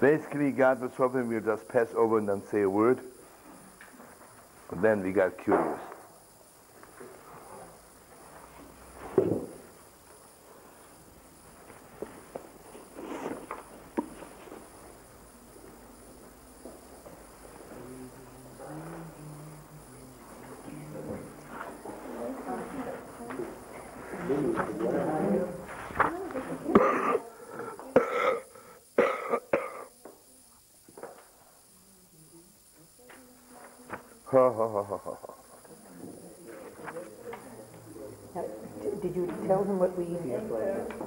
Basically, God was hoping we'll just pass over and then say a word. But then we got curious. Now, Did you tell him what we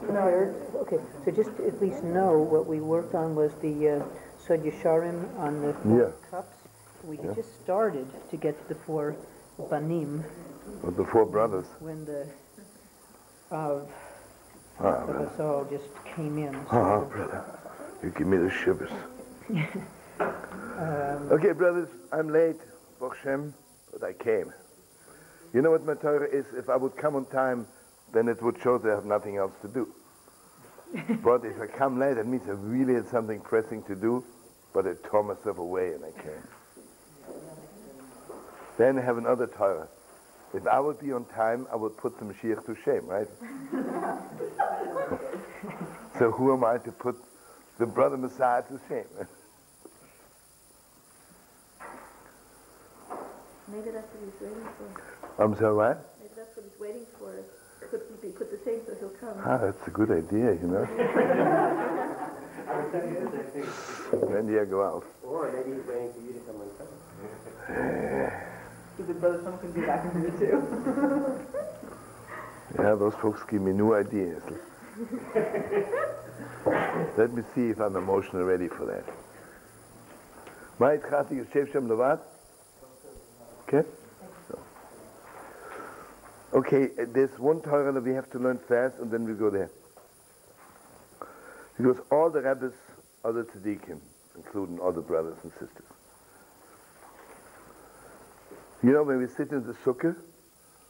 prepared? Okay, so just at least know, what we worked on was the uh, Sod Yesharim on the Yeah. cups. We had just started to get to the four banim With the four brothers. when the, of Ah, of brother. us all just came in. Ah, brother. You give me the shivers. okay, brothers, I'm late. Baruch but I came. You know what my Torah is? If I would come on time, then it would show that I have nothing else to do. but if I come late, that means I really had something pressing to do, but I tore myself away and I came. Then I have another Torah. If I would be on time, I would put the Mashiach to shame, right? so who am I to put the brother Messiah to shame? Maybe that's what he's waiting for. I'm sorry, what? Maybe that's what he's waiting for. Put, be put the same so he'll come. Ah, that's a good idea, you know. when do you go out? Or maybe he's waiting for you to come on time. Because brother some can be back in here too. Yeah, those folks give me new ideas. Let me see if I'm emotionally ready for that. מה איתך? אתה יושב שם לבד? כן? So. Okay, uh, there's one Torah that we have to learn fast and then we go there. Because all the rabbis, all the tzaddikim, including all the brothers and sisters. You know, when we sit in the sukkah,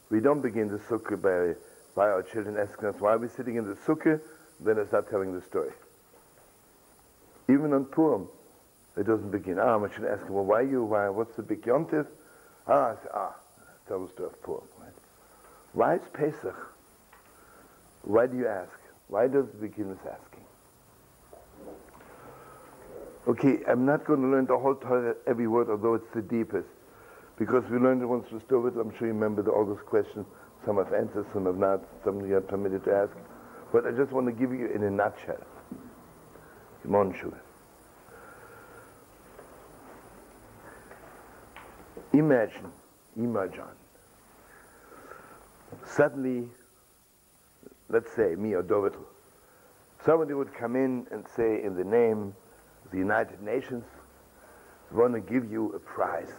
we don't begin the sukkah by, by our children asking us why we're sitting in the sukkah, then I start telling the story. Even on Purim, it doesn't begin. Ah, I should ask well, why you, why, what's the big yontif? Ah, ah, the story of Right? Why is Pesach? Why do you ask? Why does it begin with asking? Okay, I'm not going to learn the whole Torah, every word, although it's the deepest. Because we learned it once with Stovit, I'm sure you remember the, all those questions. Some have answered, some have not, some you are permitted to ask. But I just want to give you in a nutshell. Simon Schuh. Imagine, imagine. Suddenly, let's say me or Dovital, somebody would come in and say, in the name of the United Nations, we want to give you a prize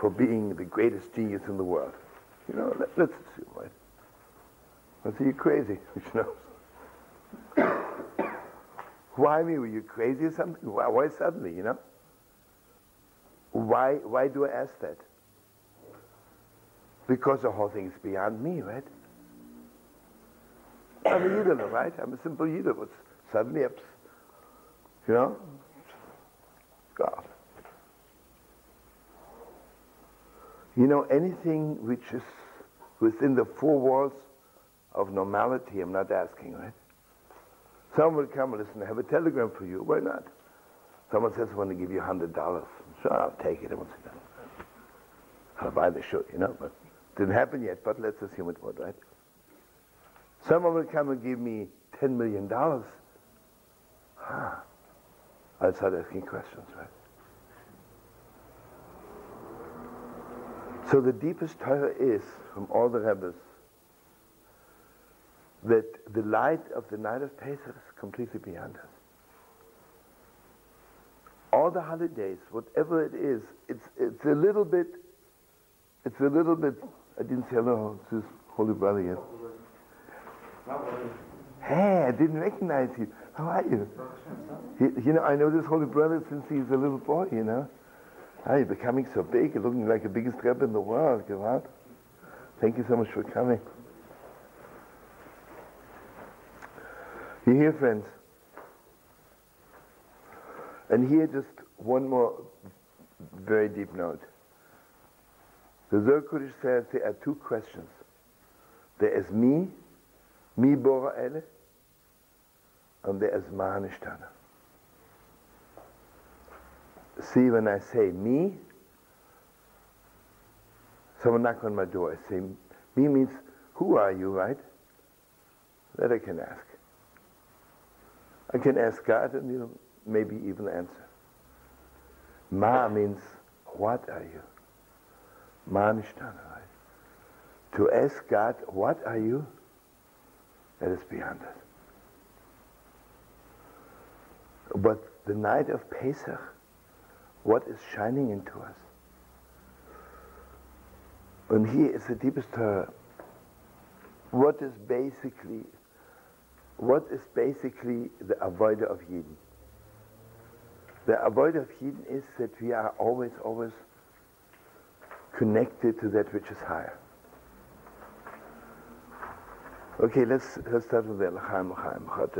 for being the greatest genius in the world. You know, let, let's assume, right? I say, you're crazy, which knows. why me? Were you crazy or something? Why, why suddenly, you know? Why, why do I ask that? Because the whole thing is beyond me, right? I'm a Yiddish, right? I'm a simple Yiddish. What's suddenly, ups, you know? God. You know, anything which is within the four walls of normality, I'm not asking, right? Someone will come and listen, I have a telegram for you. Why not? Someone says, I want to give you $100. Sure, I'll take it. I'll buy the shoe, you know, but didn't happen yet, but let's assume it would, right? Someone will come and give me $10 million. Huh. Ah. I'll start asking questions, right? So the deepest Torah is, from all the Rebbes, that the light of the night of Pesach is completely beyond us. All the holidays, whatever it is, it's, it's a little bit, it's a little bit, I didn't say hello to this holy brother yet. Hey, I didn't recognize you. How are you? He, you know, I know this holy brother since he's a little boy, you know. Ah, you're becoming so big, you're looking like the biggest rebbe in the world. Out. Thank you so much for coming. You hear, friends? And here, just one more very deep note. The Zohar Kodesh says there are two questions. There is me, me bora ele, and there is mahanishtana. See, when I say me, someone knock on my door. I say me means who are you, right? That I can ask. I can ask God and he'll maybe even answer. Ma means what are you? Ma nishtana? To ask God, what are you? That is beyond us. But the night of Pesach, what is shining into us? And here is the deepest Torah. What is basically, what is basically the avodah of Yidden? The avodah of Yidden is that we are always, always connected to that which is higher. Okay, let's, let's start with the L'chaim, L'chaim, L'chaim,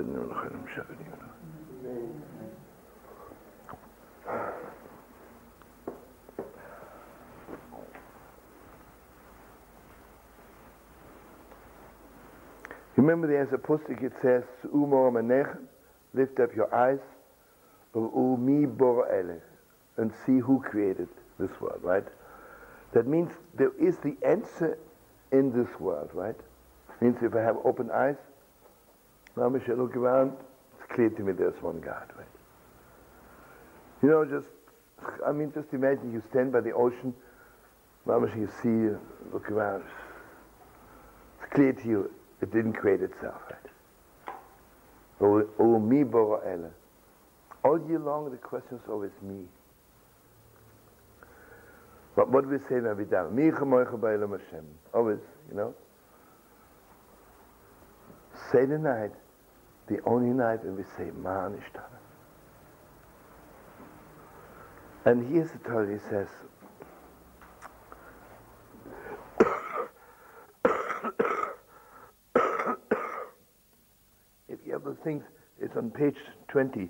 Remember there's a posuk, it says, Umor manechem, lift up your eyes, And see who created this world, right? That means there is the answer in this world, right? Means if I have open eyes, now I shall look around, it's clear to me there's one God, right? You know, just, I mean, just imagine you stand by the ocean, Mamash, you see, look around, it's clear to you, it didn't create itself, right? Me ele. All year long, the question is always me. But what do we say when we down? Me Hashem. Always, you know. Say the night, the only night when we say Ma Nishtana. And here's the Torah, he says, if you those things, it's on page 20.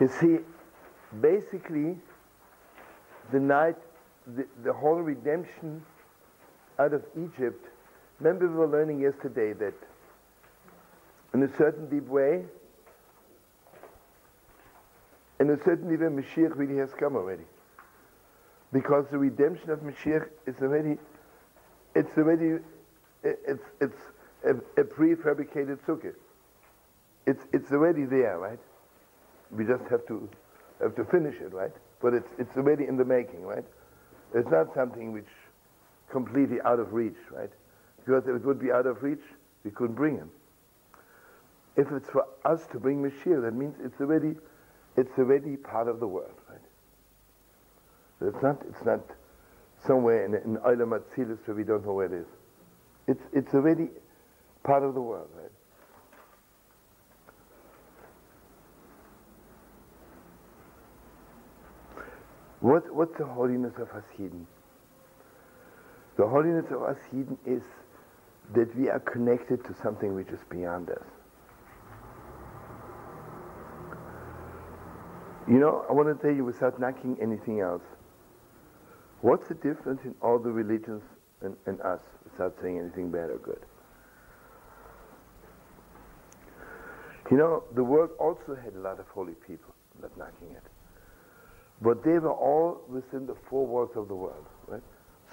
You see, basically, the night, the, the whole redemption out of Egypt, remember we were learning yesterday that in a certain deep way, in a certain deep way, Mashiach really has come already. Because the redemption of Mashiach is already, it's already, it's, it's a, a prefabricated sukkah. It's, it's already there, right? We just have to, have to finish it, right? But it's, it's already in the making, right? It's not something which completely out of reach, right? Because if it would be out of reach, we couldn't bring him. If it's for us to bring Mashiach, that means it's already it's already part of the world, right? It's not, it's not somewhere in, in Atzilis where we don't know where it is. It's, it's already part of the world, right? What, what's the holiness of Hasidim? The holiness of Hasidim is that we are connected to something which is beyond us. You know, I want to tell you without knocking anything else. What's the difference in all the religions and, and us without saying anything bad or good? You know, the world also had a lot of holy people, not knocking it. But they were all within the four walls of the world, right?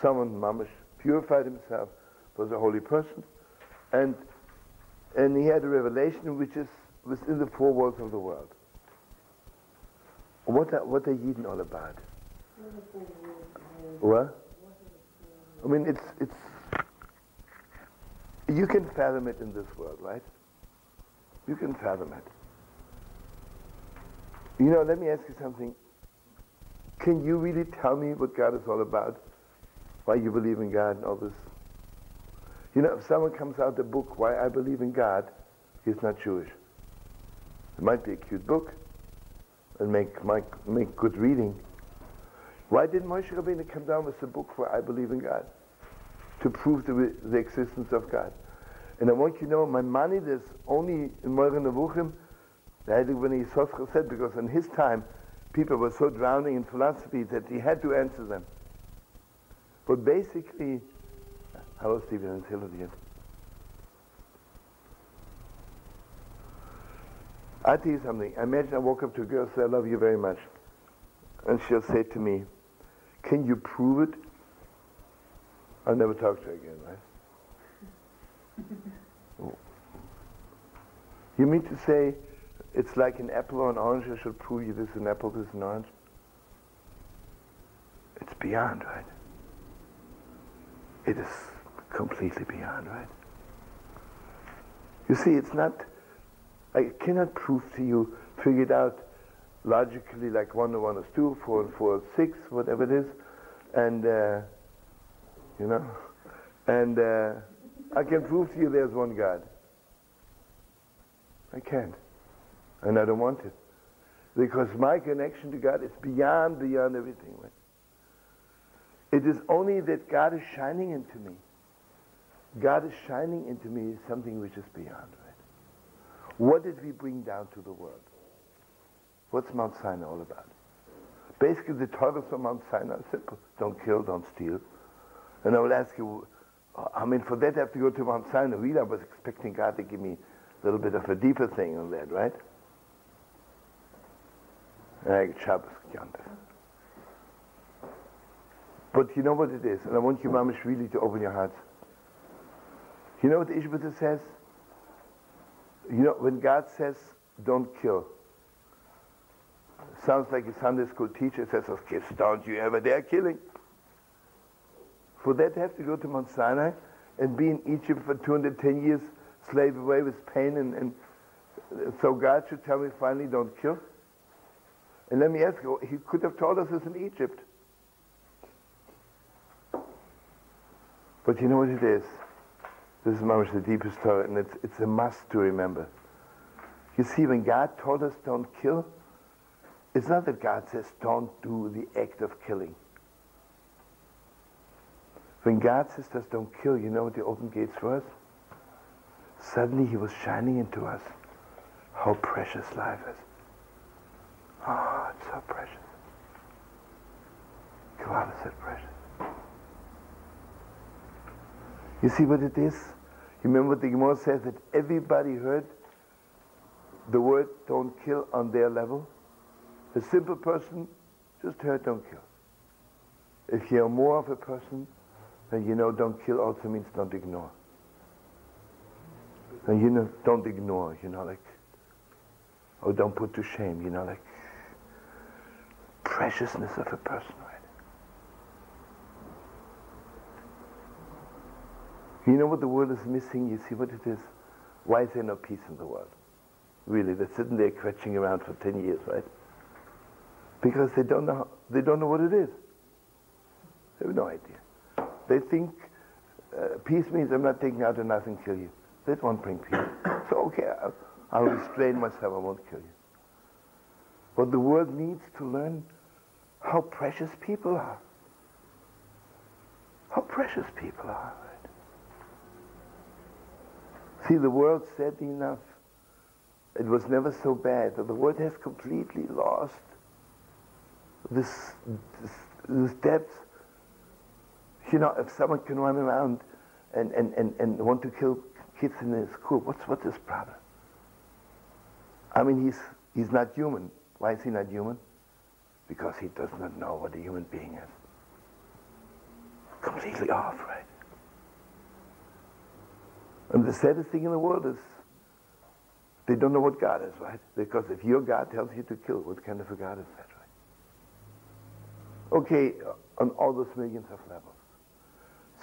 Someone, Mamish, purified himself, was a holy person, and, and he had a revelation which is within the four walls of the world. What are, what are Yidden all about? What? I mean, it's, it's, you can fathom it in this world, right? You can fathom it. You know, let me ask you something. Can you really tell me what God is all about? Why you believe in God and all this? You know, if someone comes out the book, Why I Believe in God, he's not Jewish. It might be a cute book and make, make, make good reading. Why did Moshe Rabbeinu come down with the book Why I Believe in God? To prove the, the existence of God. And I want you to know, my money is only in Moreh Nevuchim, when he said, because in his time, people were so drowning in philosophy that he had to answer them. But basically, hello Stephen and Sylvia. I'll tell you something. I imagine I walk up to a girl and say, I love you very much. And she'll say to me, Can you prove it? I'll never talk to her again, right? You mean to say it's like an apple or an orange, I should prove you this is an apple, this is an orange? It's beyond, right? It is completely beyond, right? You see, it's not, I cannot prove to you, figure it out logically like one and one is two, four and four is six, whatever it is, and, uh, you know, and uh, I can prove to you there's one God. I can't. And I don't want it. Because my connection to God is beyond, beyond everything. It is only that God is shining into me. God is shining into me is something which is beyond. Right? What did we bring down to the world? What's Mount Sinai all about? Basically, the titles of Mount Sinai are simple. Don't kill, don't steal. And I will ask you, uh, I mean, for that I have to go to Mount Sinai. Really, I was expecting God to give me a little bit of a deeper thing on that, right? But you know what it is, and I want you, Mamish, really to open your hearts. You know what Ishbita says? You know, when God says, don't kill, sounds like a Sunday school teacher says, oh, kids, don't you ever dare killing. For that, have to go to Mount Sinai and be in Egypt for 210 years, slave away with pain, and, and so God should tell me finally, don't kill? And let me ask you, he could have told us this in Egypt. But you know what it is? This is much the deepest story, and it's, it's a must to remember. You see, when God told us don't kill, it's not that God says don't do the act of killing. When God says us, don't kill, you know what the open gates us? Suddenly he was shining into us how precious life is. Oh, it's so precious. God is so precious. You see what it is? You remember what the Gemara says that everybody heard the word don't kill on their level? A simple person just heard don't kill. If you're more of a person, you know, don't kill also means don't ignore. And you know, don't ignore, you know, like, or don't put to shame, you know, like, preciousness of a person, right? You know what the world is missing? You see what it is? Why is there no peace in the world? Really, they're sitting there scratching around for 10 years, right? Because they don't know, they don't know what it is. They have no idea. They think uh, peace means I'm not taking out a knife and kill you. That won't bring peace. So okay, I'll, I'll restrain myself, I won't kill you. But the world needs to learn how precious people are. How precious people are. See, the world said enough. It was never so bad. The world has completely lost this, this, this depth. You know, if someone can run around and, and, and, and want to kill kids in the school, what's, what's his problem? I mean, he's, he's not human. Why is he not human? Because he does not know what a human being is. Completely off, right? And the saddest thing in the world is they don't know what God is, right? Because if your God tells you to kill, what kind of a God is that, right? Okay, on all those millions of levels.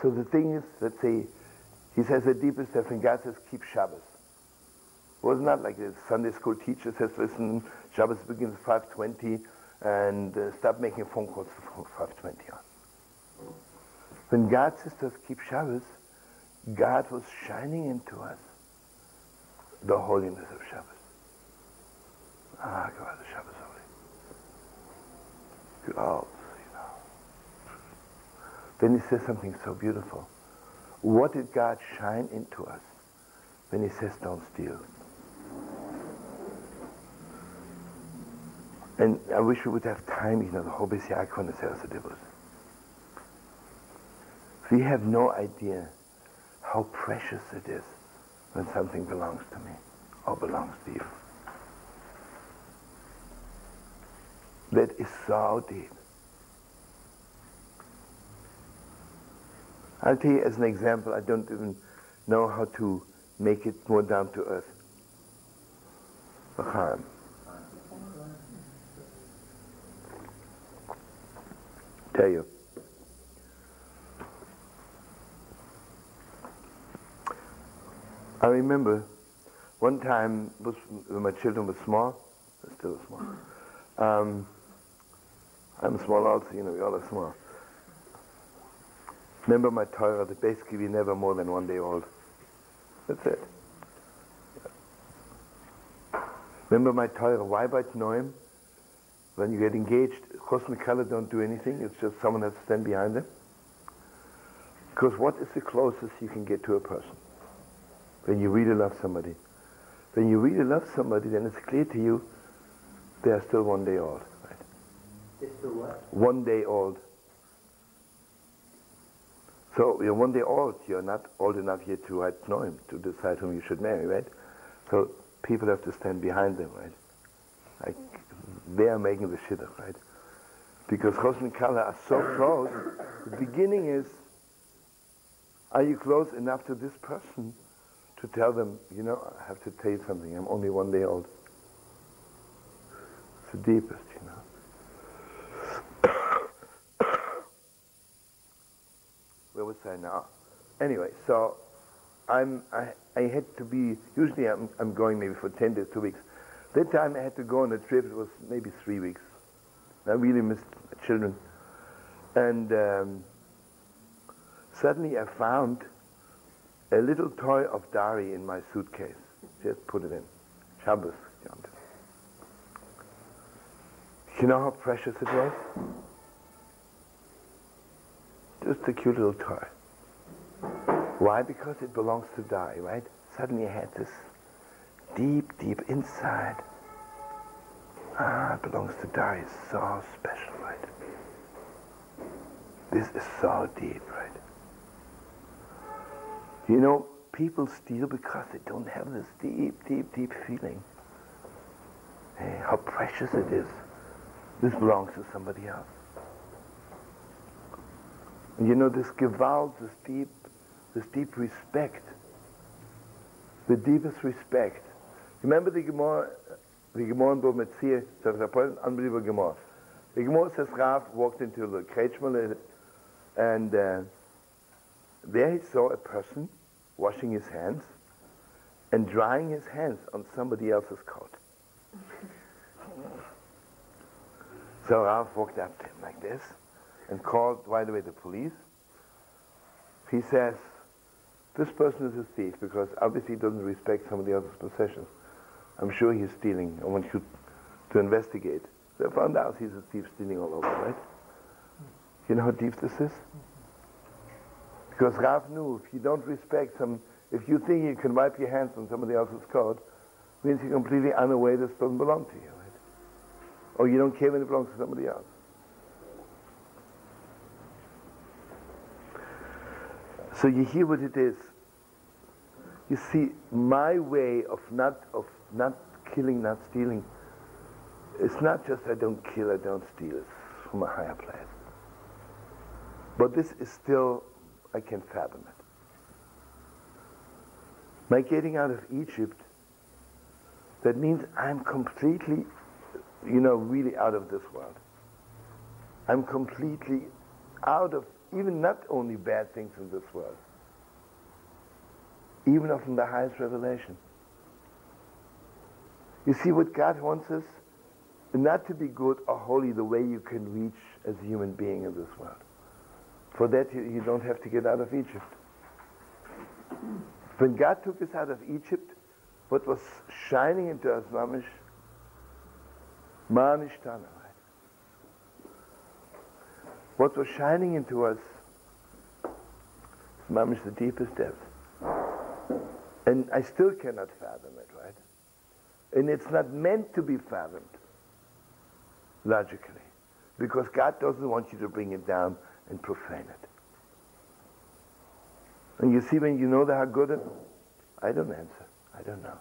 So the thing is, let's say, he says the deepest stuff, and God says, keep Shabbos. It was not like the Sunday school teacher says, listen, Shabbos begins at 5.20, and uh, stop making phone calls from 5.20 on. When God says to us, keep Shabbos, God was shining into us the holiness of Shabbos. Ah, God, the Shabbos holy. Know. Then he says something so beautiful. What did God shine into us when he says don't steal? And I wish we would have time, you know, the whole Besiakon is also devils. We have no idea how precious it is when something belongs to me or belongs to you. That is so deep. I'll tell you as an example, I don't even know how to make it more down to earth. L'chaim. Tell you. I remember one time when my children were small, they're still small. Um, I'm small also, you know, we all are small. Remember my Torah that basically we never more than one day old. That's it. Remember my Torah, why by Noim? When you get engaged, Chos and Kala don't do anything, it's just someone has to stand behind them. Because what is the closest you can get to a person? When you really love somebody. When you really love somebody, then it's clear to you they are still one day old. Right? They're still what? One day old. So you're one day old. You're not old enough yet to write Noim, to decide whom you should marry, right? So people have to stand behind them, right? Like they are making the shidduch, right? Because Chos and Kala are so close. The beginning is, are you close enough to this person to tell them, you know, I have to tell you something. I'm only one day old. It's the deepest, you know. Where was I now? Anyway, so I'm, I, I had to be, usually I'm, I'm going maybe for 10 days, two weeks. That time I had to go on a trip, it was maybe three weeks. I really missed my children. And um, suddenly I found a little toy of Dari in my suitcase. Just put it in. Shabbos. You know how precious it was? Just a cute little toy. Why? Because it belongs to Dari, right? Suddenly I had this deep, deep inside. Ah, it belongs to Dari. It's so special, right? This is so deep, right? You know, people steal because they don't have this deep, deep, deep feeling. Hey, how precious it is. This belongs to somebody else. And you know, this gewalt, this deep, this deep respect, the deepest respect. Remember the Gemara, the Gemara in Bava Metzia, so it's unbelievable Gemara. The Gemara says Rav walked into the Kretschmer and uh, there he saw a person washing his hands and drying his hands on somebody else's coat. So Rav walked up to him like this and called right away the police. He says, this person is a thief because obviously he doesn't respect somebody else's possessions. I'm sure he's stealing. I want you to investigate. They found out he's a thief stealing all over, right? You know how deep this is? Because Rav knew if you don't respect some, if you think you can wipe your hands on somebody else's coat, means you're completely unaware this doesn't belong to you, right? Or you don't care when it belongs to somebody else. So you hear what it is. You see, my way of not of not killing, not stealing, it's not just I don't kill, I don't steal. It's from a higher place. But this is still, I can fathom it. My getting out of Egypt, that means I'm completely, you know, really out of this world. I'm completely out of even not only bad things in this world, even from the highest revelation. You see, what God wants us not to be good or holy the way you can reach as a human being in this world. For that, you, you don't have to get out of Egypt. When God took us out of Egypt, what was shining into us, mamish, manishtana, what was shining into us, mamish, the deepest depth. And I still cannot fathom it, right? And it's not meant to be fathomed logically. Because God doesn't want you to bring it down and profane it. And you see when you know the Haggadah, I don't answer. I don't know.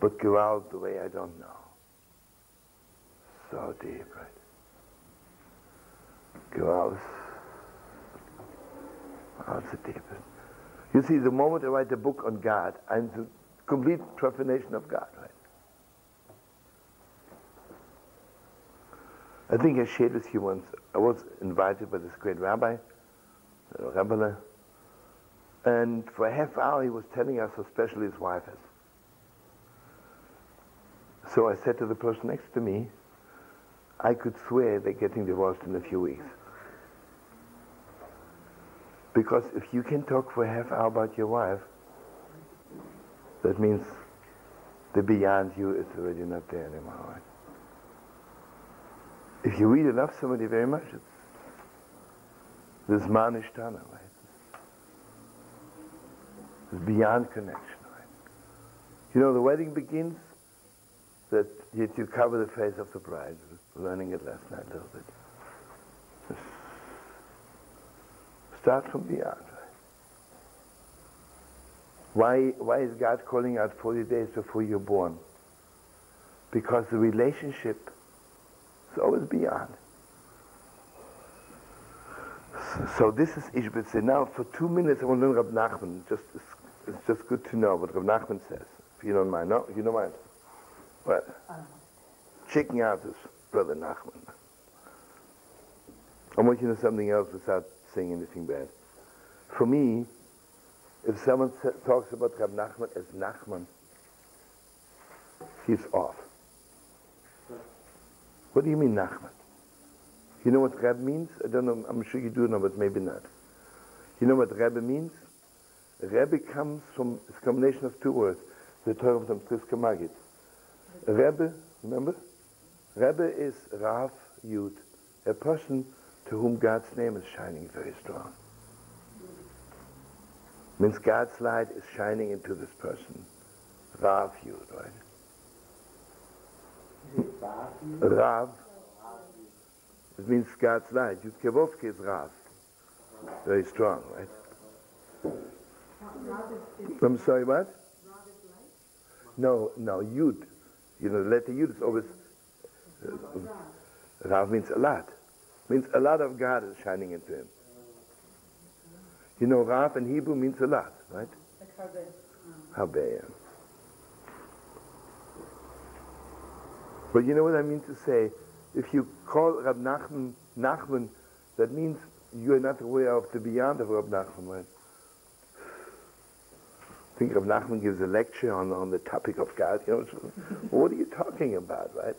But go out the way I don't know. So deep, right? Go out. Out the deepest. You see, the moment I write a book on God, I'm the complete profanation of God, right? I think I shared with you once. I was invited by this great rabbi, Rebbe, and for a half hour he was telling us how special his wife is. So I said to the person next to me, I could swear they're getting divorced in a few weeks. Because if you can talk for a half hour about your wife, that means the beyond you is already not there anymore. Right? If you really love somebody very much, it's this manishtana, right? It's beyond connection, right? You know, the wedding begins that yet you cover the face of the bride. Learning it last night a little bit. Just start from beyond, right? Why, why is God calling out 40 days before you're born? Because the relationship is always beyond. So this is Ishbitze. Now, for two minutes, I want to learn Reb Nachman. Just, it's, it's just good to know what Reb Nachman says. If you don't mind. No? You don't mind? What? Checking out this Brother Nachman. I want you to know something else without saying anything bad. For me, if someone talks about Reb Nachman as Nachman, he's off. What do you mean Nachman? You know what Reb means? I don't know, I'm sure you do know, but maybe not. You know what Rebbe means? Rebbe comes from, it's a combination of two words. The term from Trisker Maggid. Rebbe, remember? Rebbe is Rav Yud, a person to whom God's name is shining very strong. Means God's light is shining into this person. Rav Yud, right? Rav. It means God's light. Yud Kevovke is Rav. Very strong, right? I'm sorry, what? No, no, Yud. You know, the letter Yud is always. Rav means a lot. Means a lot of God is shining into him. You know, Rav in Hebrew means a lot, right? Habe, yeah. But you know what I mean to say? If you call Reb Nachman Nachman, that means you're not aware of the beyond of Reb Nachman, right? I think Reb Nachman gives a lecture on, on the topic of God. You know, what are you talking about, right?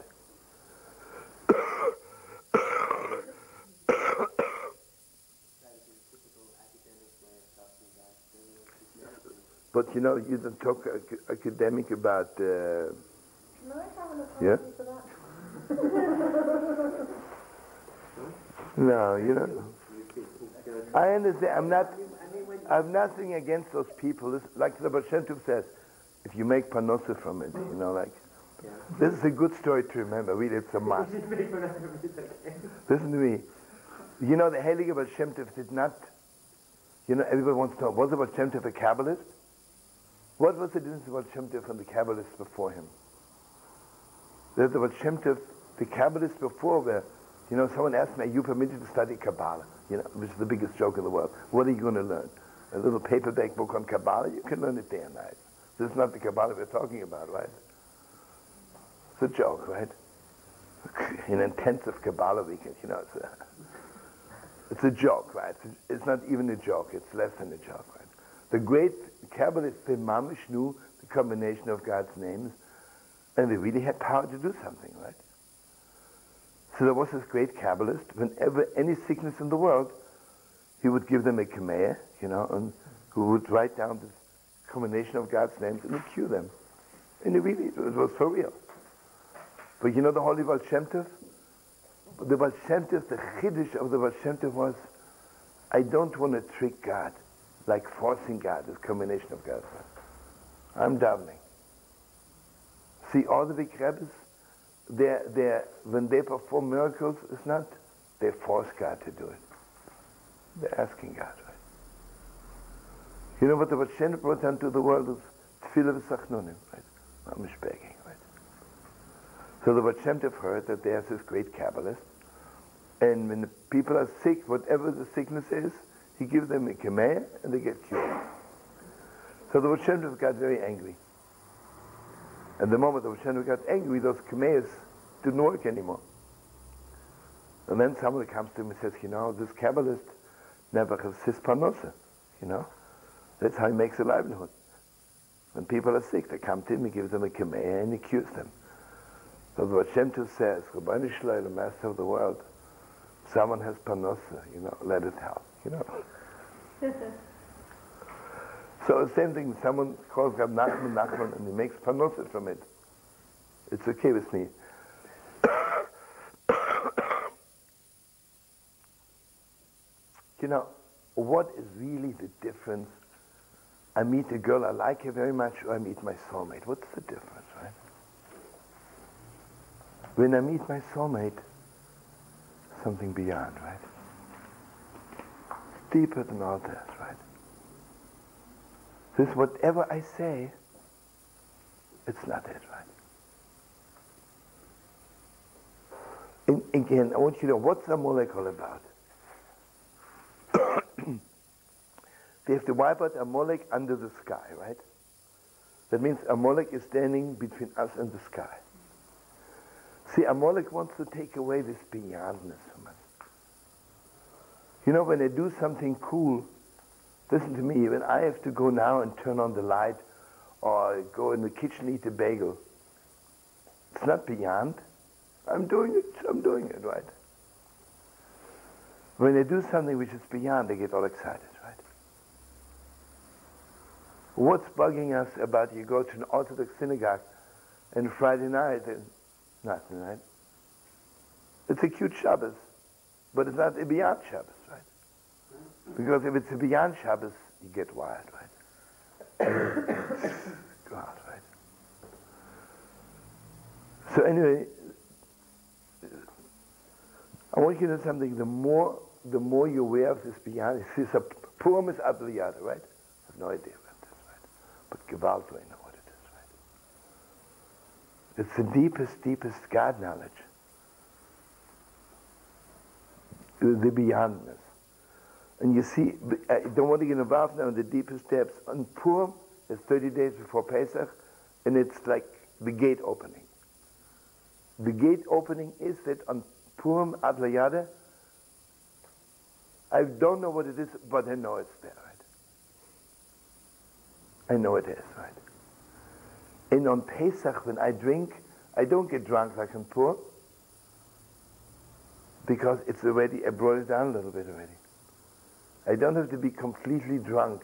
But you know, you don't talk ac- academic about. Uh, Can I have an Yeah? for that? no, you know. I understand. I'm not. I'm nothing against those people. This, like the Baal Shem says, if you make parnossa from it, you know, like. This is a good story to remember. Read it, it's a must. Listen to me. You know, the Heilige Baal Shem Tov did not. You know, everybody wants to know, was the Baal Shem Tov a Kabbalist? What was the difference of Baal Shem Tov from the Kabbalists before him? That the Baal Shem Tov, the Kabbalists before were, you know, someone asked me, are you permitted to study Kabbalah? You know, which is the biggest joke in the world. What are you going to learn? A little paperback book on Kabbalah? You can learn it day and night. This is not the Kabbalah we're talking about, right? It's a joke, right? An intensive Kabbalah weekend, you know, it's a, it's a joke, right? It's, it's not even a joke, it's less than a joke, right? The great Kabbalists, they mamish knew the combination of God's names, and they really had power to do something, right? So there was this great Kabbalist, whenever any sickness in the world, he would give them a Kameah, you know, and who would write down this combination of God's names and would cure them. And it really, it was for real. But you know the Holy Baal Shem Tov? The Baal Shem Tov, the Chiddush of the Baal was, I don't want to trick God, like forcing God, this combination of God. I'm davening. See, all the big rabbis, they're, they're, when they perform miracles, it's not they force God to do it. They're asking God, right? You know what the Baal Shem Tov brought into the world is tefillah v'sachnunim, right? Mamish begging, right? So the Baal Shem heard that there's this great Kabbalist, and when the people are sick, whatever the sickness is, he gives them a Kameah and they get cured. So the Baal Shem got very angry. And the moment the Baal Shem Tov got angry, those Kameahs didn't work anymore. And then someone comes to him and says, you know, this Kabbalist never has his parnossa, you know. That's how he makes a livelihood. When people are sick, they come to him, he gives them a Kameah and he cures them. So the Shem says, Rabbi Shalai, the master of the world, someone has parnossa, you know, let it help, you know. so the same thing, someone calls God Nachman, Nachman, and he makes parnossa from it. It's okay with me. you know, what is really the difference? I meet a girl, I like her very much, or I meet my soulmate. What's the difference, right? When I meet my soulmate, something beyond, right? Deeper than all that, right? This whatever I say, it's not it, right? And again, I want you to know what's a molecule about? they have to wipe out Amalek under the sky, right? That means a Amalek is standing between us and the sky. See, a Amalek wants to take away this beyondness. You know, when I do something cool, listen to me, when I have to go now and turn on the light or go in the kitchen eat a bagel, it's not beyond. I'm doing it, I'm doing it, right? When I do something which is beyond, I get all excited, right? What's bugging us about you go to an Orthodox synagogue and Friday night and nothing, right? It's a cute Shabbos, but it's not a beyond Shabbos? Because if it's beyond Shabbos, you get wild, right? God, right? So anyway, I want you to know something. The more, the more you're aware of this beyond, is a Purim is Adloyada, right? I have no idea about this, right? But Gewalt, I know what it is, right? It's the deepest, deepest God knowledge. The the beyondness. And you see, I don't want to get involved now in the deepest depths. On Purim, it's 30 days before Pesach, and it's like the gate opening. The gate opening is that on Purim Adloyada, I don't know what it is, but I know it's there, right? I know it is, right? And on Pesach, when I drink, I don't get drunk like on Purim, because it's already, I brought it down a little bit already. I don't have to be completely drunk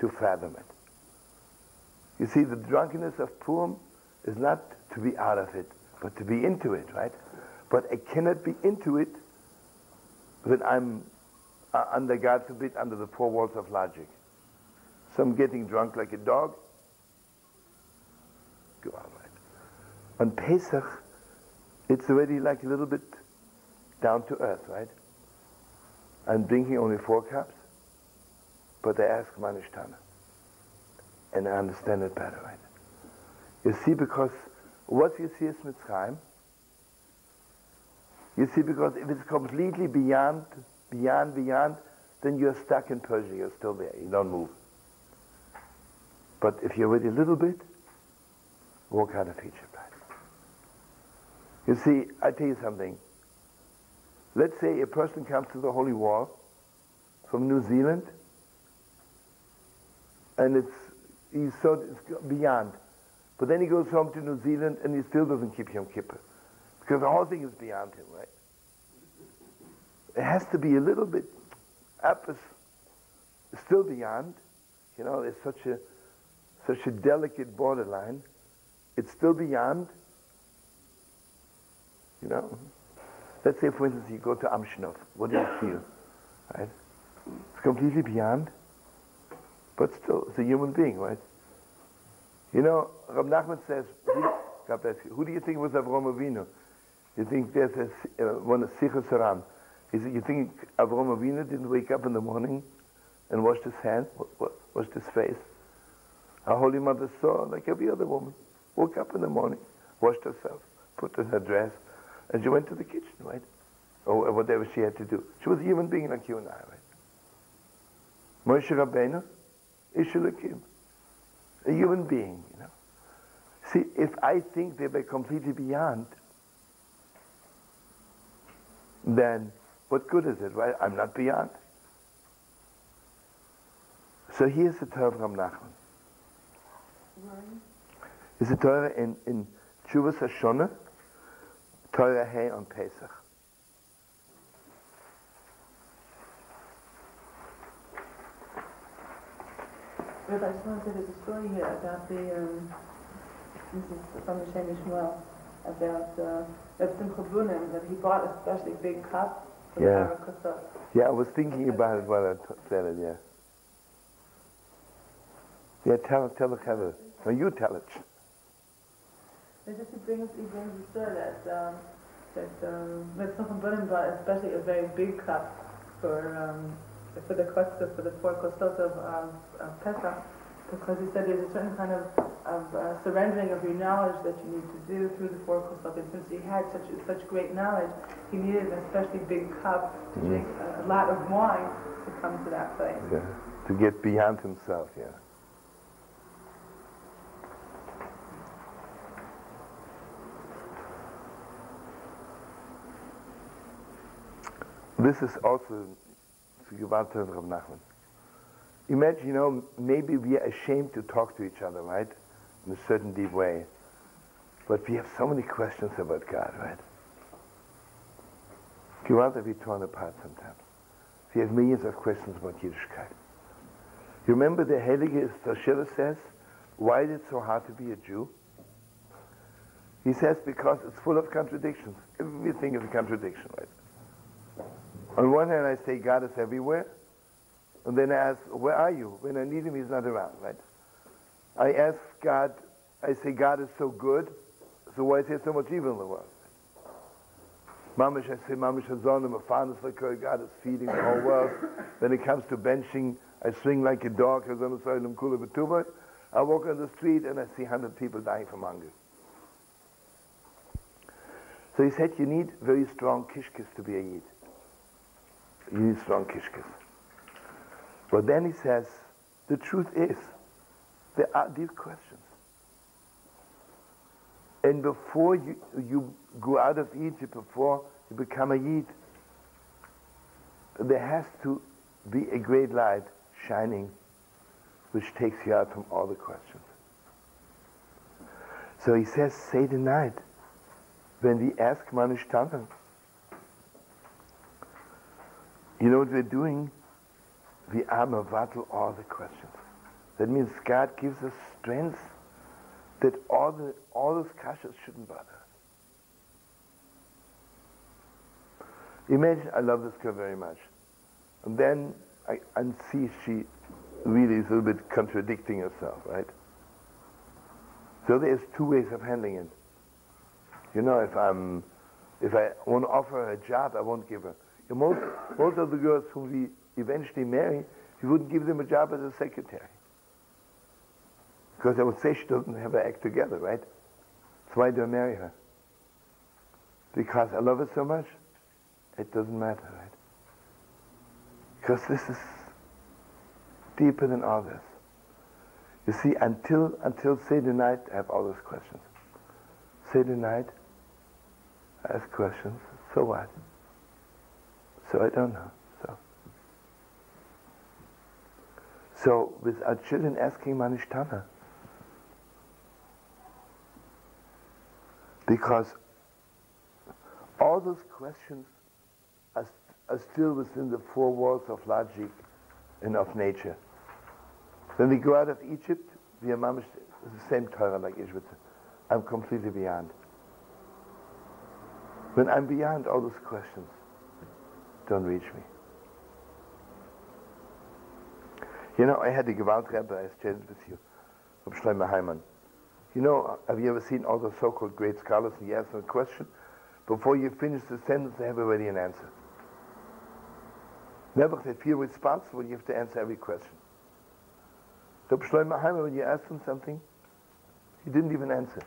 to fathom it. You see, the drunkenness of Purim is not to be out of it, but to be into it, right? But I cannot be into it when I'm uh, under, God forbid, under the four walls of logic. So I'm getting drunk like a dog. Go on, right? On Pesach, it's already like a little bit down to earth, right? I'm drinking only four cups, but I ask Ma Nishtana. And I understand it better, right? You see, because what you see is Mitzrayim. You see, because if it's completely beyond, beyond, beyond, then you're stuck in Persia. You're still there. You don't move. But if you're with a little bit, walk out of Egypt. Right? You see, I tell you something. Let's say a person comes to the Holy Wall from New Zealand, and it's he's so it's beyond. But then he goes home to New Zealand and he still doesn't keep Yom Kippur. Because the whole thing is beyond him, right? It has to be a little bit up, is still beyond. You know, it's such a such a delicate borderline. It's still beyond. You know? Let's say, for instance, you go to Amshinov. What do you feel? Right? It's completely beyond, but still, it's a human being, right? You know, Rab Nachman says, God bless you, who do you think was Avram Avinu? You think there's a, uh, one of Sichos HaRan. He said, you think Avram Avinu didn't wake up in the morning and wash his hands, wash his face? Our Holy Mother saw, like every other woman, woke up in the morning, washed herself, put on her dress, and she went to the kitchen, right? Or whatever she had to do. She was a human being like you and I, right? Moshe Rabbeinu, Ishulakim, a human being, you know. See, if I think they were completely beyond, then what good is it, right? I'm not beyond. So here's the Torah from Nachman. Is the Torah in, in Chuvas Hashanah, Torah Hay on Pesach. Rabbi, I just want to say there's a story here about the, um, this is from the Shem MiShmuel, about uh, Reb Simcha Bunim, that he bought a especially big cup for Yeah. the. Yeah, I was thinking about it while I t- said it, yeah. Yeah, tell, tell the Heather. No, you tell it. It's just brings, he brings the story that, um, that um, Bunim bought especially a very big cup for, um, for the kosos, for the four kosos of, of, of Pesach, because he said there's a certain kind of, of uh, surrendering of your knowledge that you need to do through the four kosos. And since he had such such great knowledge, he needed an especially big cup to Mm. drink a, a lot of wine to come to that place. Yeah. To get beyond himself, yeah. This is also to to Rav Nachman. Imagine, you know, maybe we are ashamed to talk to each other, right? In a certain deep way. But we have so many questions about God, right? Rather be torn apart sometimes. We have millions of questions about Yiddishkeit. You remember the Heilige Stashila says, why is it so hard to be a Jew? He says because it's full of contradictions. Everything is a contradiction, right? On one hand, I say God is everywhere, and then I ask, where are you? When I need him, he's not around, right? I ask God, I say God is so good, so why is there so much evil in the world? Mamish, I say, Mamish Hazonim, Afanis Lakoi, God is feeding the whole world. When it comes to benching, I swing like a dog. I walk on the street and I see 100 people dying from hunger. So he said, you need very strong kishkis to be a Yid. Need strong kishkis. But then he says, the truth is, there are these questions. And before you, you go out of Egypt, before you become a Yid, there has to be a great light shining which takes you out from all the questions. So he says, say the night, when we ask Manushtanam, you know what we're doing? We are mavatal all the questions. That means God gives us strength that all, the, all those kashas shouldn't bother us. Imagine I love this girl very much. And then I, I see she really is a little bit contradicting herself, right? So there's two ways of handling it. You know, if I'm, if I want to offer her a job, I won't give her. You most, most of the girls whom we eventually marry, we wouldn't give them a job as a secretary. Because I would say she doesn't have her act together, right? So why do I marry her? Because I love her so much? It doesn't matter, right? Because this is deeper than all this. You see, until until Seder night, I have all those questions. Seder night, I ask questions. So what? So I don't know. So. So with our children asking Ma Nishtana. Because all those questions are, are still within the four walls of logic and of nature. When we go out of Egypt, we are mamish, the same Torah like Izhbitz. I'm completely beyond. When I'm beyond all those questions, don't reach me. You know, I had the Gewalt Rebbe, I shared with you, of Shlomo Heiman. You know, have you ever seen all the so-called great scholars and you ask them a question? Before you finish the sentence, they have already an answer. Never they feel responsible, you have to answer every question. So Shlomo Heiman, when you asked him something, he didn't even answer.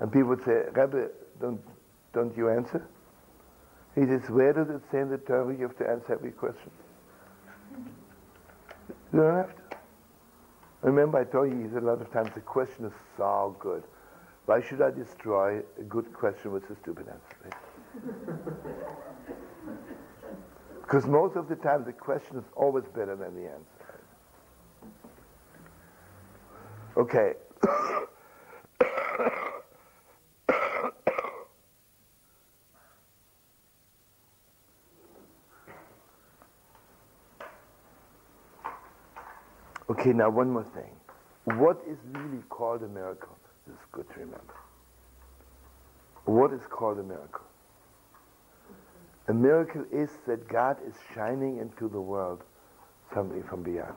And people would say, Rebbe, don't, don't you answer? He says, where does it say in the Torah you have to answer every question? You don't have to. Remember, I told you, he said a lot of times, the question is so good. Why should I destroy a good question with a stupid answer? Because most of the time, the question is always better than the answer. Okay. Okay, now one more thing. What is really called a miracle? This is good to remember. What is called a miracle? A miracle is that God is shining into the world something from beyond.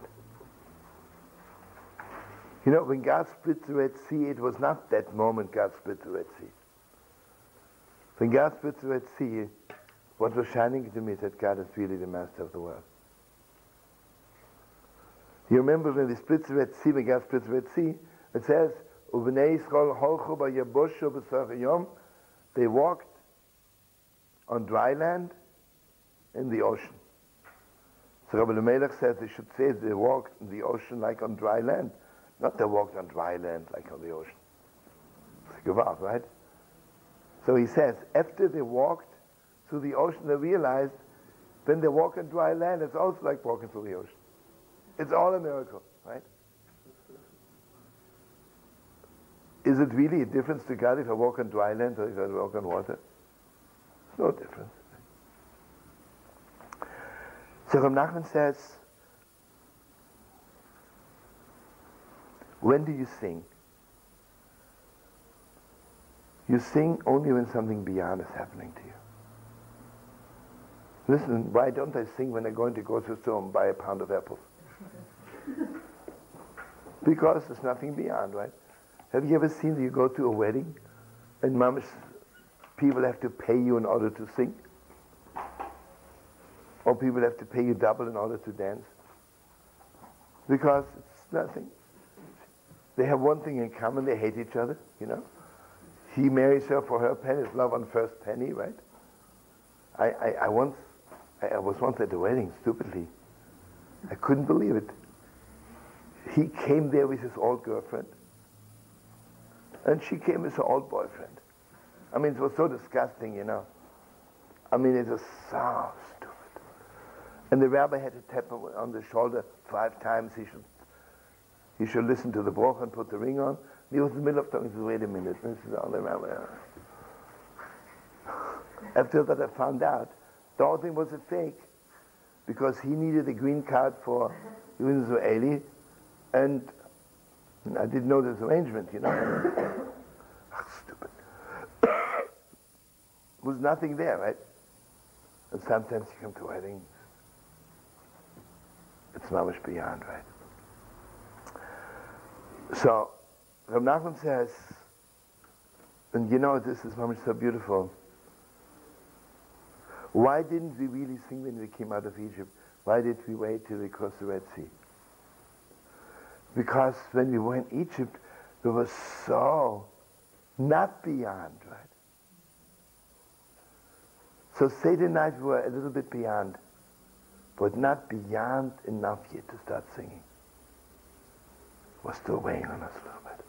You know, when God split the Red Sea, it was not that moment God split the Red Sea. When God split the Red Sea, what was shining to me is that God is really the master of the world. You remember when we split the Red Sea, when God split the it says, they walked on dry land in the ocean. So Rabbi Melech says they should say they walked in the ocean like on dry land, not they walked on dry land like on the ocean. It's right? So he says, after they walked through the ocean, they realized when they walk on dry land, it's also like walking through the ocean. It's all a miracle, right? Is it really a difference to God if I walk on dry land or if I walk on water? It's no difference. So Ram Nachman says, when do you sing? You sing only when something beyond is happening to you. Listen, why don't I sing when I go into grocery store and buy a pound of apples? Because there's nothing beyond, right? Have you ever seen you go to a wedding and mama's people have to pay you in order to sing? Or people have to pay you double in order to dance? Because it's nothing. They have one thing in common, they hate each other, you know? He marries her for her penny, love on first penny, right? I, I, I once, I, I was once at a wedding, stupidly. I couldn't believe it. He came there with his old girlfriend, and she came with her old boyfriend. I mean, it was so disgusting, you know. I mean, it was so stupid. And the rabbi had to tap him on the shoulder five times. He should, he should listen to the broch and put the ring on. He was in the middle of talking. He said, wait a minute. This is all the rabbi. After that, I found out the whole thing was a fake because he needed a green card for he was Israeli And I didn't know this arrangement, you know. Stupid. was nothing there, right? And sometimes you come to weddings. It's mamish beyond, right? So, Rav Nachman says, and you know this is mamish so beautiful. Why didn't we really sing when we came out of Egypt? Why did we wait till we crossed the Red Sea? Because when we were in Egypt, we were so not beyond, right? So we were a little bit beyond, but not beyond enough yet to start singing. We're still weighing on us a little bit.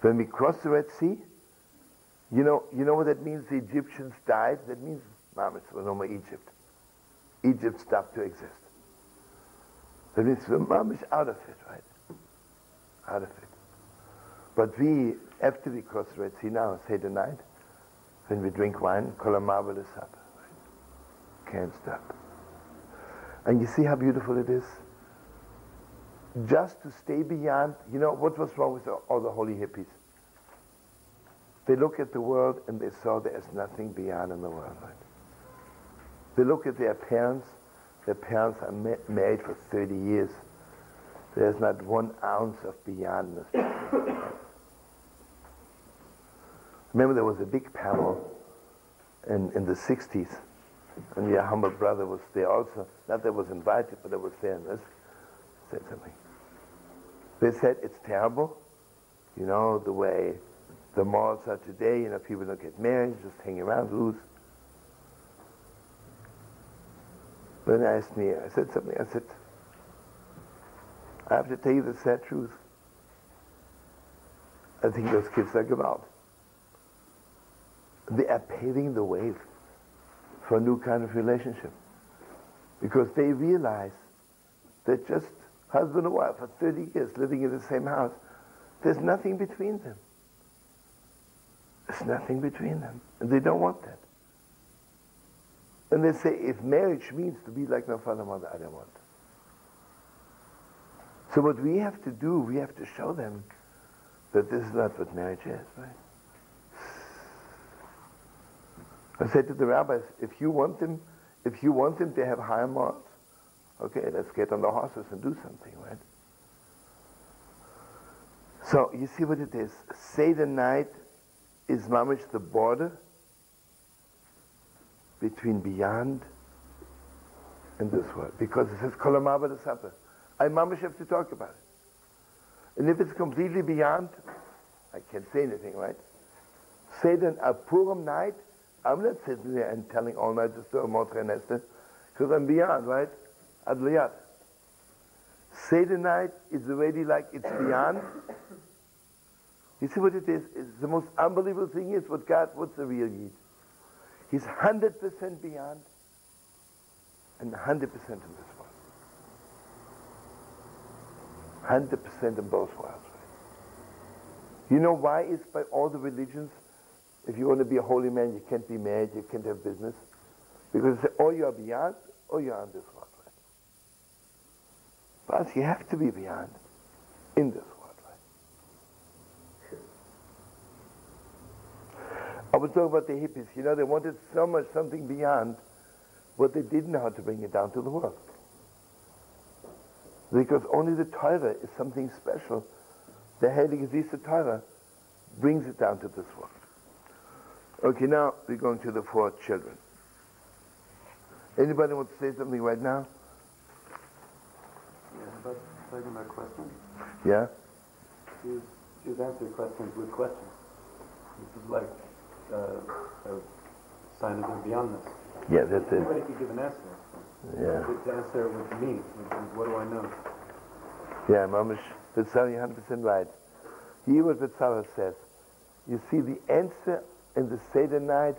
When we crossed the Red Sea, you know, you know what that means? The Egyptians died. That means, Mamish, was no more Egypt. Egypt stopped to exist. That means we're mamish out of it, right? Out of it. But we, after we cross the Red Sea now, say the night, when we drink wine, kolamabel is up. Right? Can't stop. And you see how beautiful it is? Just to stay beyond, you know, what was wrong with all the holy hippies? They look at the world and they saw there is nothing beyond in the world, right? They look at their parents, their parents are ma- married for 30 years. There's not one ounce of beyondness. Remember, there was a big panel in, in the 60s, and your humble brother was there also. Not that was invited, but I was there and this said something. They said it's terrible, you know, the way the morals are today, you know, people don't get married, just hang around loose. Then I asked me, I said something, I said, I have to tell you the sad truth. I think those kids are gewalt. They are paving the way for a new kind of relationship. Because they realize that just husband and wife for 30 years living in the same house, there's nothing between them. There's nothing between them. And they don't want that. And they say, if marriage means to be like my father mother, I don't want. So what we have to do, we have to show them that this is not what marriage is, right? I said to the rabbis, if you want them, if you want them to have higher morals, okay, let's get on the horses and do something, right? So you see what it is. Seder night is mamish the border between beyond and this world. Because it says Kolamaba the supper. I mamish have to talk about it. And if it's completely beyond, I can't say anything, right? Say then a Purim night, I'm not sitting there and telling all night the story of Mordechai and Esther, because I'm beyond, right? Adloyada. Seder night is already like it's beyond. You see what it is? It's the most unbelievable thing is what God, what's the real Yid? He's 100% beyond and 100% in this world. 100% in both worlds. You know why it's by all the religions, if you want to be a holy man, you can't be married, you can't have business. Because they say, or you are beyond, or you are in this world. Right? But you have to be beyond in this world. I was talking about the hippies. You know, they wanted so much something beyond, but they didn't know how to bring it down to the world. Because only the Torah is something special. The Heilige Zisa Torah brings it down to this world. Okay, now we're going to the four children. Anybody want to say something right now? Yeah, but talking about questions, Yeah? choose, choose answer questions with questions. This is like uh, a sign of the beyondness. Yeah, that's it. Everybody could give an answer. Yeah. To answer with me, is what do I know? Yeah, Mamish, Betzalel, you're 100% right. Hear what Betzalel says. You see, the answer in the Seder night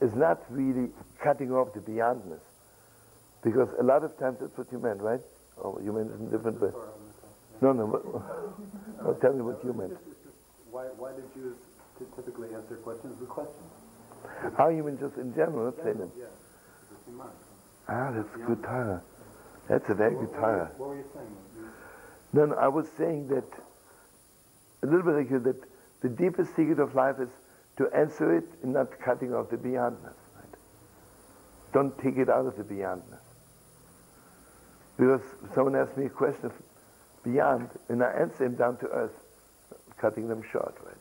is not really cutting off the beyondness. Because a lot of times that's what you meant, right? Oh, you meant it in a different way. No, no, but, no, tell me what you meant. Why, why did Jews ty- typically answer questions with questions? How you mean just in general, them. Yeah, it's a Siman. Ah, that's good Torah. That's a very What- good were. What were you saying? No, no, I was saying that a little bit like you, that the deepest secret of life is to answer it and not cutting off the beyondness. Right? Don't take it out of the beyondness. Because someone asked me a question of beyond, and I answer him down to earth, cutting them short, right?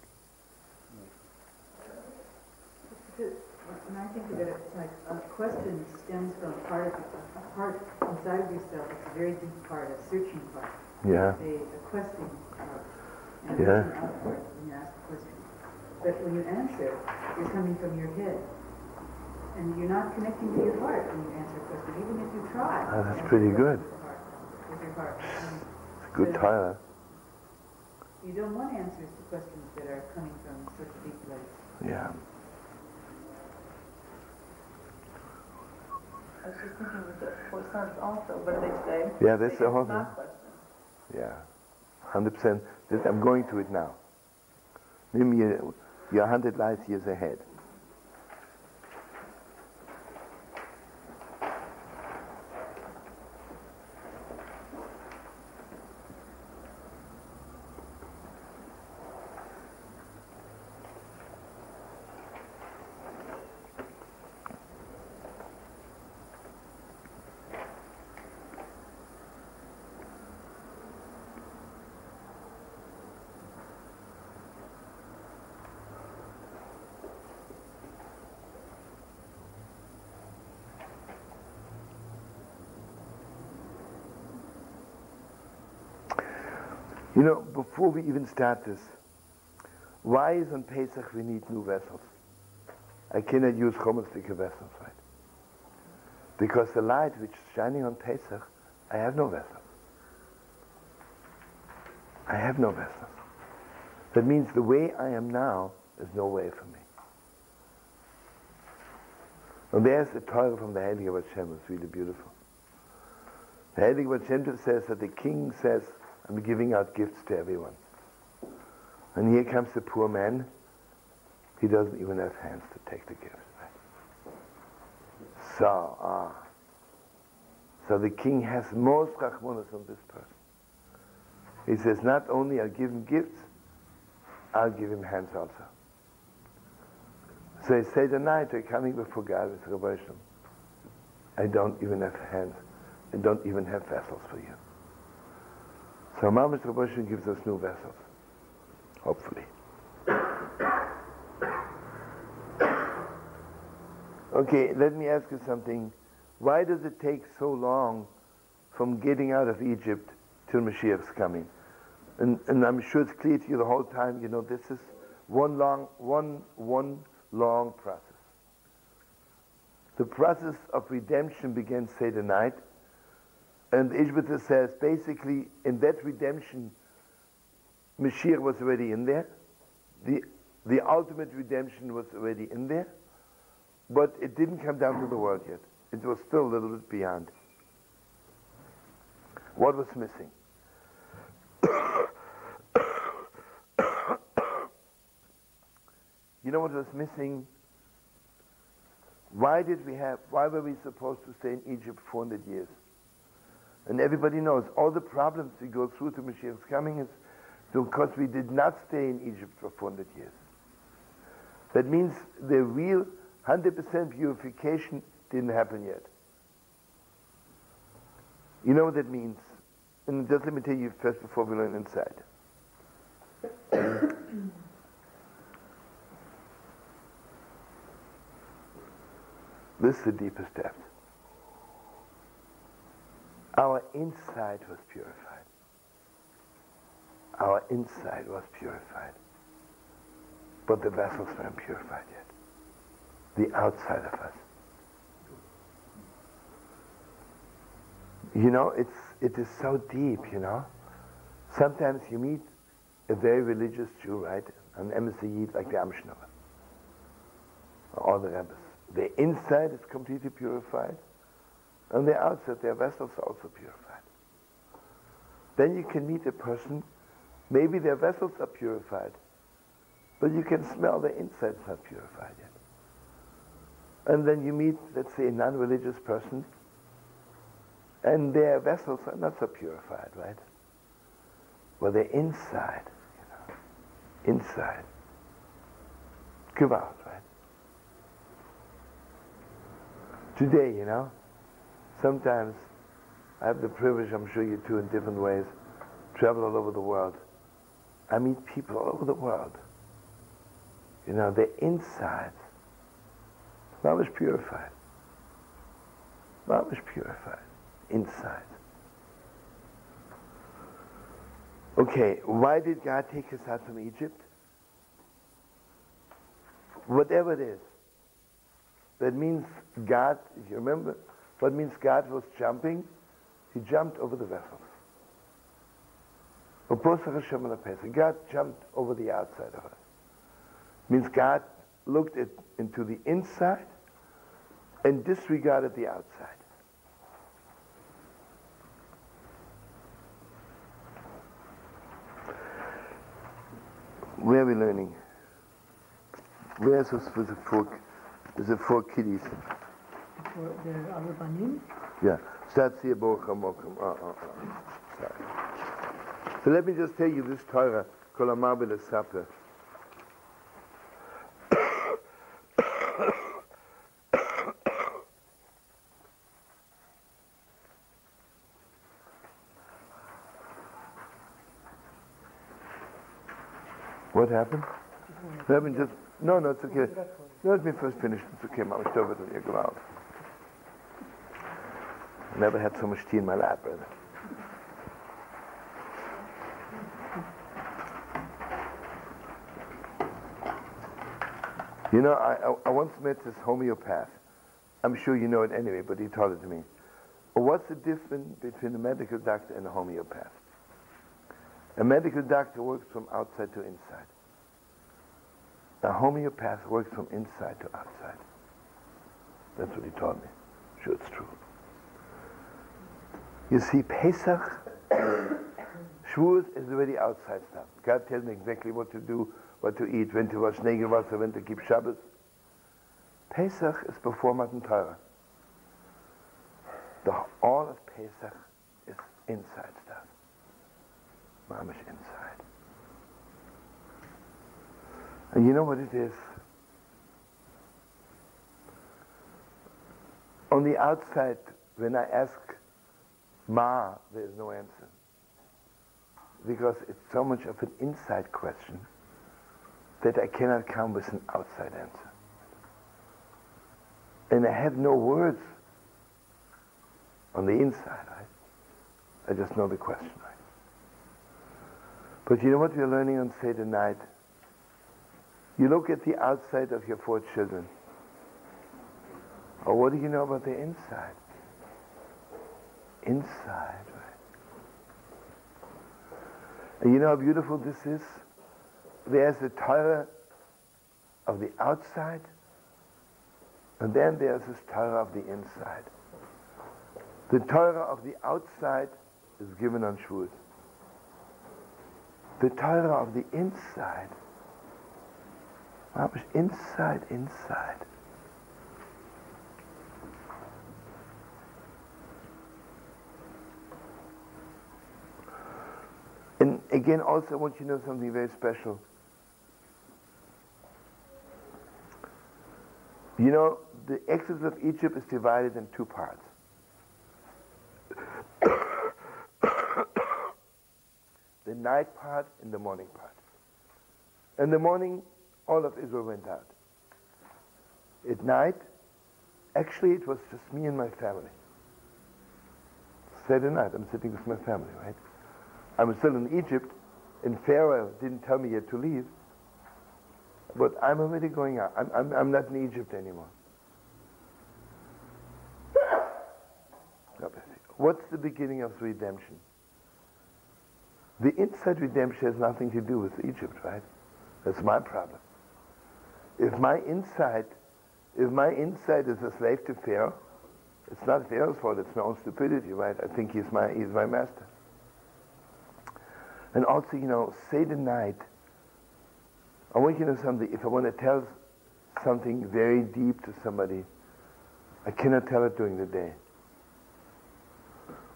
When I think that it's like a question stems from a part, of, a part inside of yourself. It's a very deep part, a searching part. Yeah. A, a question part. And Yeah. outward when you ask a question. But when you answer, you're coming from your head. And you're not connecting to your heart when you answer a question, even if you try. Ah, that's pretty good. With, the heart, with your heart. And It's good Tyler. you don't want answers to questions that are coming from such a deep place. Yeah. I was just thinking with the four sons also, what do they say? Yeah, that's the whole thing. Yeah, hundred percent. I'm going to it now. Maybe you're, you're hundred light years ahead. You know, before we even start this, why is on Pesach we need new vessels? I cannot use Chometzdike vessels, right? Because the light which is shining on Pesach, I have no vessel. I have no vessel. That means the way I am now is no way for me. And there's the Torah from the Heilige Bat it's really beautiful. The Heilige Bat says that the king says, I'm giving out gifts to everyone. And here comes the poor man. He doesn't even have hands to take the gift. So, ah. So the king has most rachmanis on this person. He says, not only I'll give him gifts, I'll give him hands also. So he the night they're coming before God with Rabbi. I don't even have hands. I don't even have vessels for you. So Mamash Raboshin gives us new vessels, hopefully. Okay, let me ask you something. Why does it take so long from getting out of Egypt till Mashiach's coming? And, and I'm sure it's clear to you the whole time, you know, this is one long, one, one long process. The process of redemption begins Seder night, and Ishbita says basically in that redemption, Mashiach was already in there. The, the ultimate redemption was already in there, but it didn't come down to the world yet. It was still a little bit beyond. What was missing? you know what was missing? Why did we have, why were we supposed to stay in Egypt 400 years? And everybody knows all the problems we go through to Mashiach's coming is because we did not stay in Egypt for 400 years. That means the real 100% purification didn't happen yet. You know what that means? And just let me tell you first before we learn inside. this is the deepest depth. Our inside was purified. Our inside was purified. But the vessels weren't purified yet. The outside of us. You know, it's, it is so deep, you know. Sometimes you meet a very religious Jew, right? An Yid like the Amshinover. Or the rabbis. The inside is completely purified. On the outside, their vessels are also purified. Then you can meet a person, maybe their vessels are purified, but you can smell the inside's not purified yet. And then you meet, let's say, a non-religious person, and their vessels are not so purified, right? Well, they're inside, you know, inside. Give out, right? Today, you know, sometimes I have the privilege, I'm sure you too, in different ways, travel all over the world. I meet people all over the world. You know, they're inside. Mamish purified. Mamish purified. Inside. Okay, why did God take us out from Egypt? Whatever it is. That means God, if you remember, what means God was jumping? He jumped over the vessels. God jumped over the outside of us. Means God looked into the inside and disregarded the outside. Where are we learning? Where's this for the four, is it four kiddies? The Arba Banim? Oh, oh. Sorry. So let me just tell you this Torah, Kolamar Sapper. What happened? Let me just, no, no, it's okay. Let me first finish. It's okay, Mama, stop it in your ground. I never had so much tea in my life, brother. You know, I, I, once met this homeopath. I'm sure you know it anyway, but he taught it to me. What's the difference between a medical doctor and a homeopath? A medical doctor works from outside to inside. A homeopath works from inside to outside. That's what he taught me. Sure, it's true. You see, Pesach, Shavuot is already outside stuff. God tells me exactly what to do, what to eat, when to wash Negelwasser, when to keep Shabbos. Pesach is before Matan Torah. The, all of Pesach is inside stuff. Mamish inside. And you know what it is? On the outside, when I ask Ma, there is no answer. Because it's so much of an inside question that I cannot come with an outside answer. And I have no words on the inside, right? I just know the question, right? But you know what we're learning on Seder night? You look at the outside of your four children. Or what do you know about the inside? Inside. And you know how beautiful this is? There's the Torah of the outside, and then there's this Torah of the inside. The Torah of the outside is given on Shavuot the Torah of the inside. Inside, inside. And again, also, I want you to know something very special. You know, the Exodus of Egypt is divided in two parts. the night part and the morning part. In the morning, all of Israel went out. At night, actually, it was just me and my family. Saturday night, I'm sitting with my family, right? I'm still in Egypt, and Pharaoh didn't tell me yet to leave, but I'm already going out. I'm, I'm, I'm not in Egypt anymore. What's the beginning of the redemption? The inside redemption has nothing to do with Egypt, right? That's my problem. If my inside, if my inside is a slave to Pharaoh, it's not Pharaoh's fault, it's my own stupidity, right? I think he's my, he's my master. And also, you know, say the night, I want you to know something, if I want to tell something very deep to somebody, I cannot tell it during the day.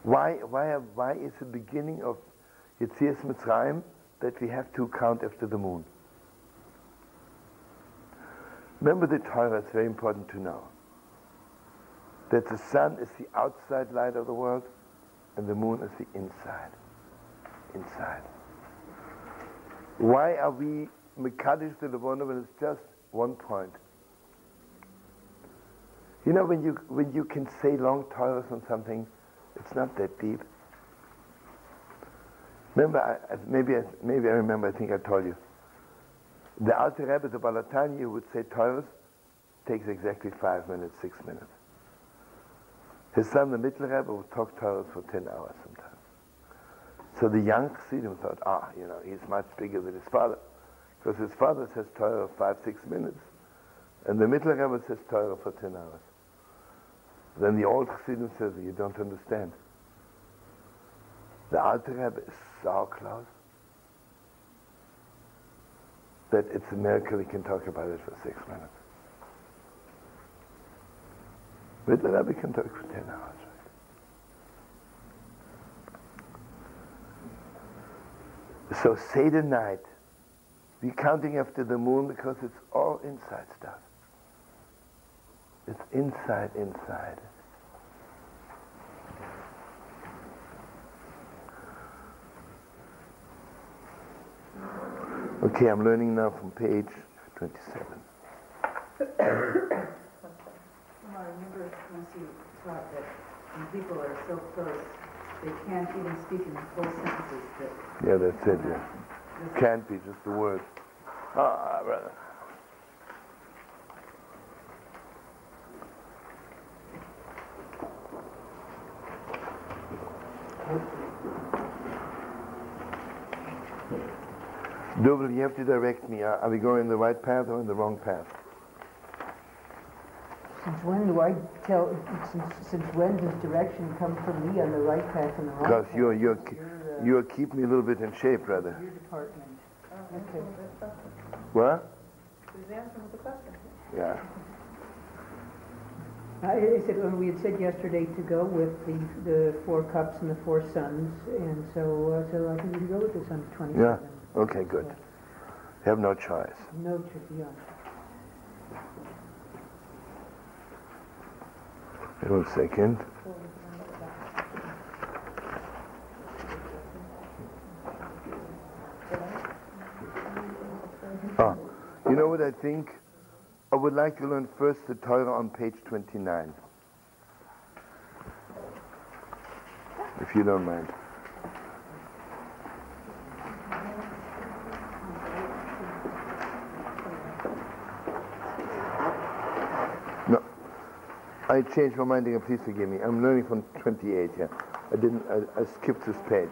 Why, why, why is the beginning of Yetzias Mitzrayim, that we have to count after the moon. Remember the Torah, it's very important to know that the sun is the outside light of the world and the moon is the inside. Inside. Why are we Mekadesh the Levona when it's just one point? You know, when you, when you can say long Torahs on something, it's not that deep. Remember, I, maybe, I, maybe I remember, I think I told you. The Alter Rebbe, the Baal HaTanya, would say Torahs takes exactly five minutes, six minutes. His son, the Mittler Rebbe, would talk Torahs for 10 hours sometimes. So the young Chassidim thought, ah, you know, he's much bigger than his father. Because his father says Torah five, six minutes. And the Mittler says Torah for 10 hours. Then the old Chassidim says, you don't understand. The Alter Rebbe is so close that it's a miracle he can talk about it for six minutes. Mittler Rebbe can talk for 10 hours. So Seder night, we're counting after the moon because it's all inside stuff. It's inside, inside. Okay, I'm learning now from page 27. Well, I remember once you taught that when people are so close, they can't even speak in full sentences, that Yeah, that's it, yeah. Can't be just the word. Ah, brother. Double, you have to direct me. Are are we going in the right path or in the wrong path? Since when do I tell, since, since when does direction come from me on the right path and the wrong Because you're, you're, It's your, uh, you're keeping me a little bit in shape, brother. Your department. Okay. What? He's answering the question. Yeah. I I said, well, we had said yesterday to go with the, the four cups and the four suns, and so, uh, so I think we can go with this on the Yeah. 27th. Okay, good. Have no choice. No tricky on. Wait one second. Ah, you know what I think? I would like to learn first the Torah on page 29. If you don't mind. I changed my mind again. Please forgive me. I'm learning from 28 here. I didn't. I, I skipped this page.